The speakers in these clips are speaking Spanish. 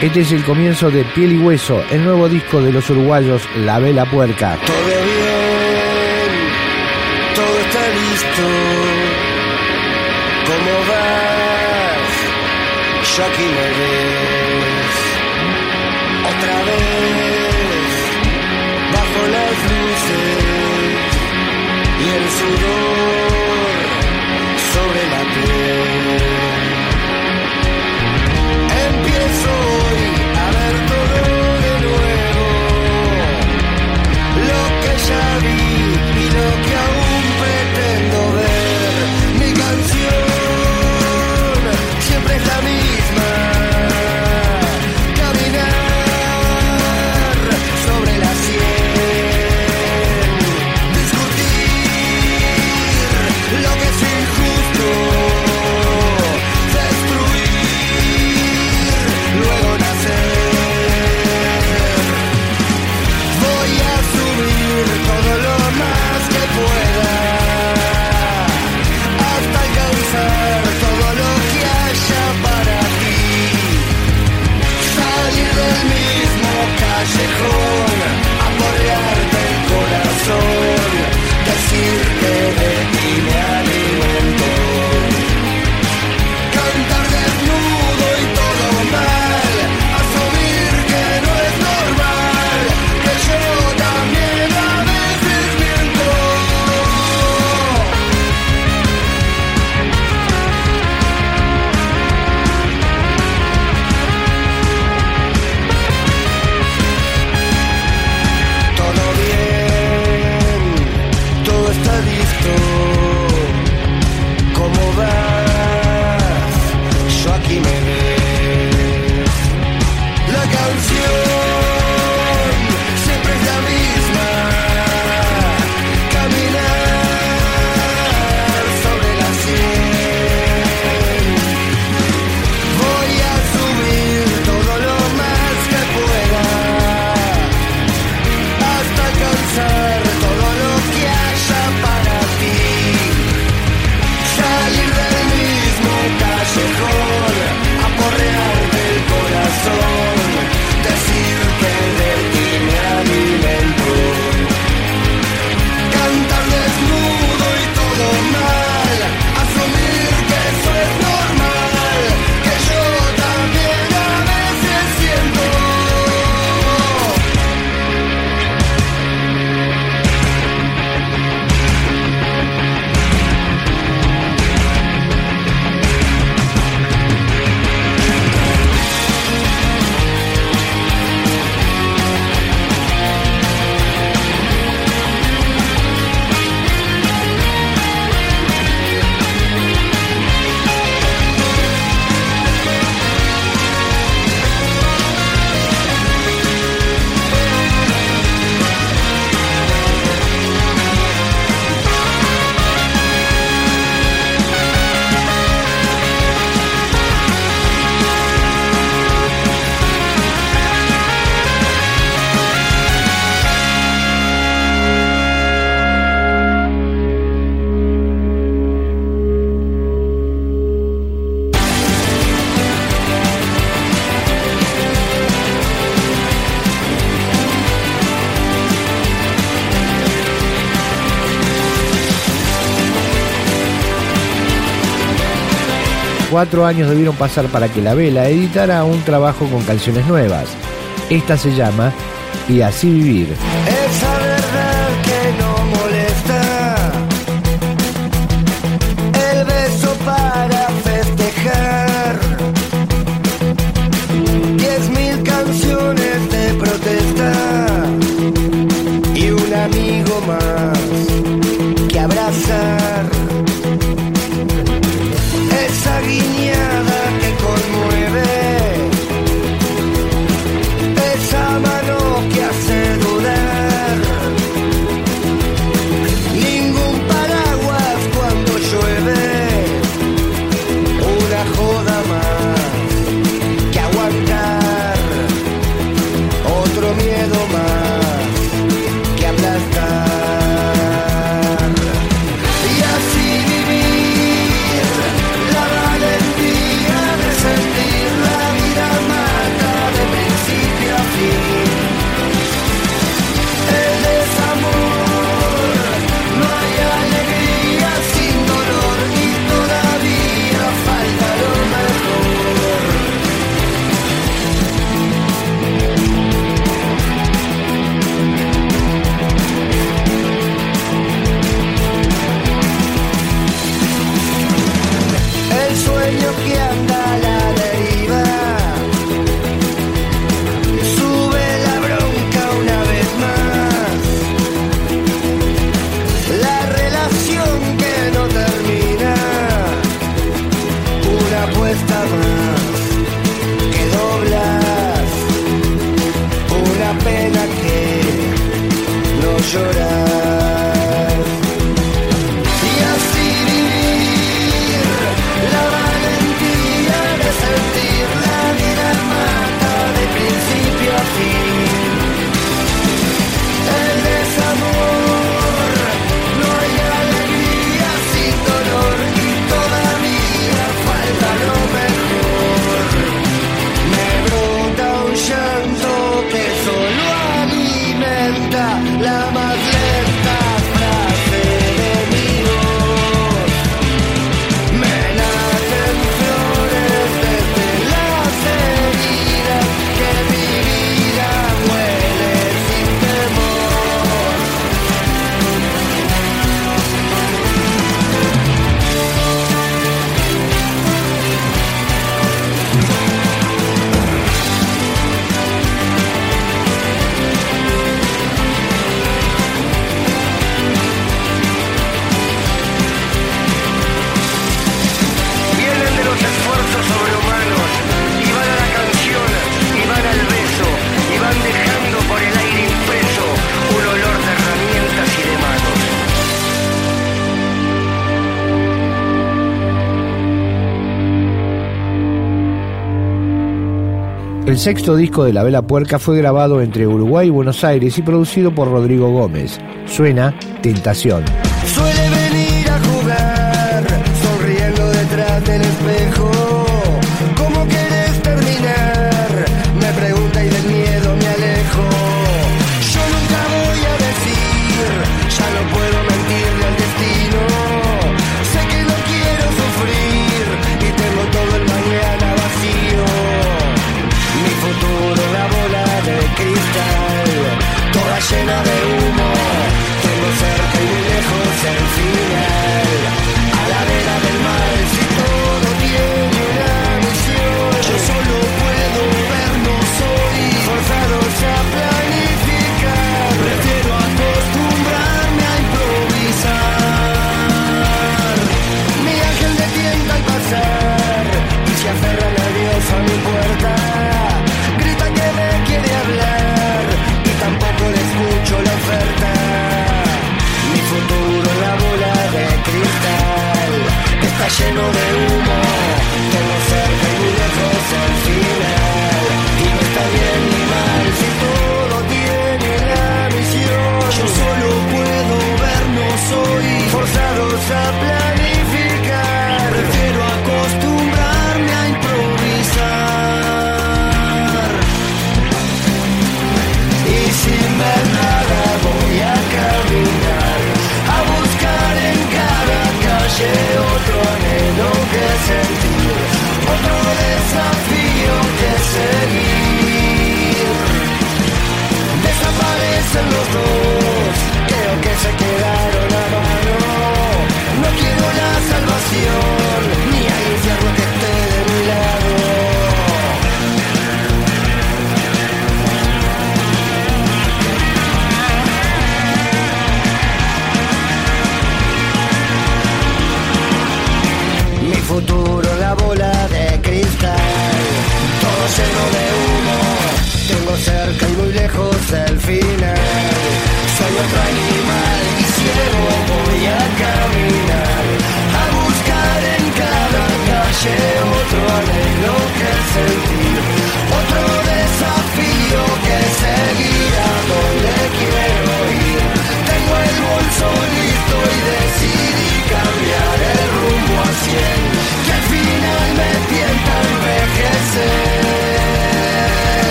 Este es el comienzo de Piel y Hueso, el nuevo disco de los uruguayos La Vela Puerca. Todo bien, todo está listo. ¿Cómo vas? Yo aquí me Cuatro años debieron pasar para que la vela editara un trabajo con canciones nuevas. Esta se llama Y así vivir. Esa verdad que no molesta. El beso para festejar. Diez mil canciones de protesta. Y un amigo más que abrazar. El sexto disco de La Vela Puerca fue grabado entre Uruguay y Buenos Aires y producido por Rodrigo Gómez. Suena Tentación.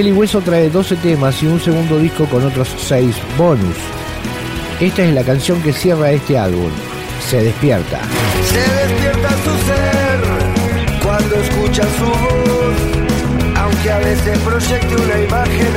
Piel y Hueso trae 12 temas y un segundo disco con otros 6 bonus. Esta es la canción que cierra este álbum, Se despierta. Se despierta su ser cuando escucha su voz, aunque a veces proyecte una imagen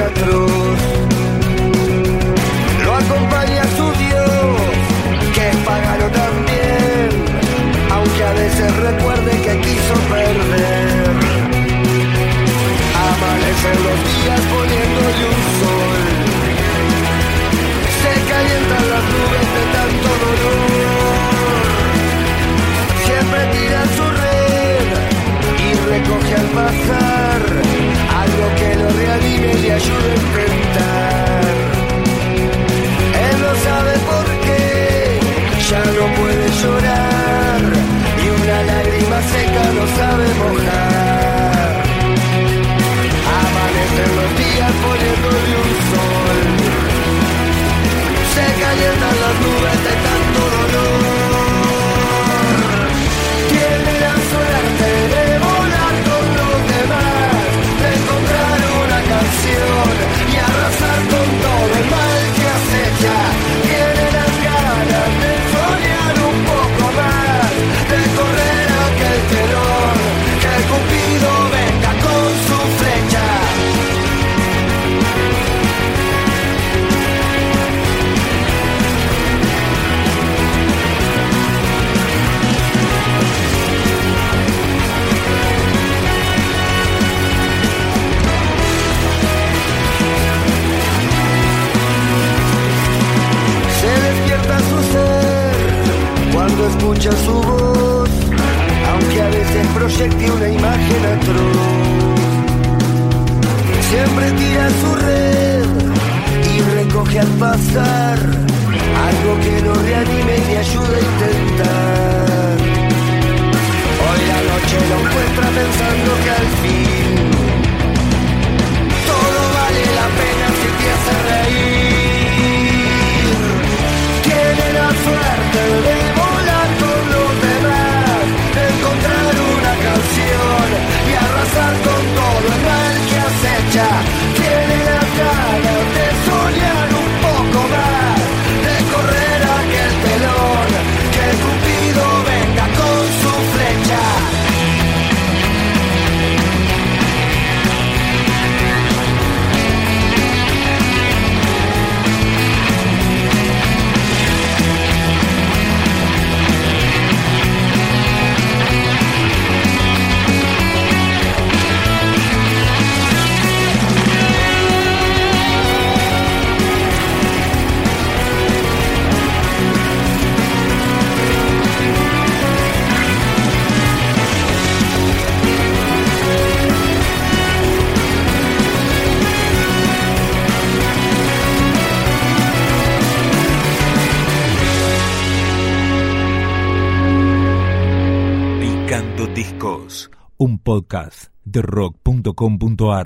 podcast de rock.com.ar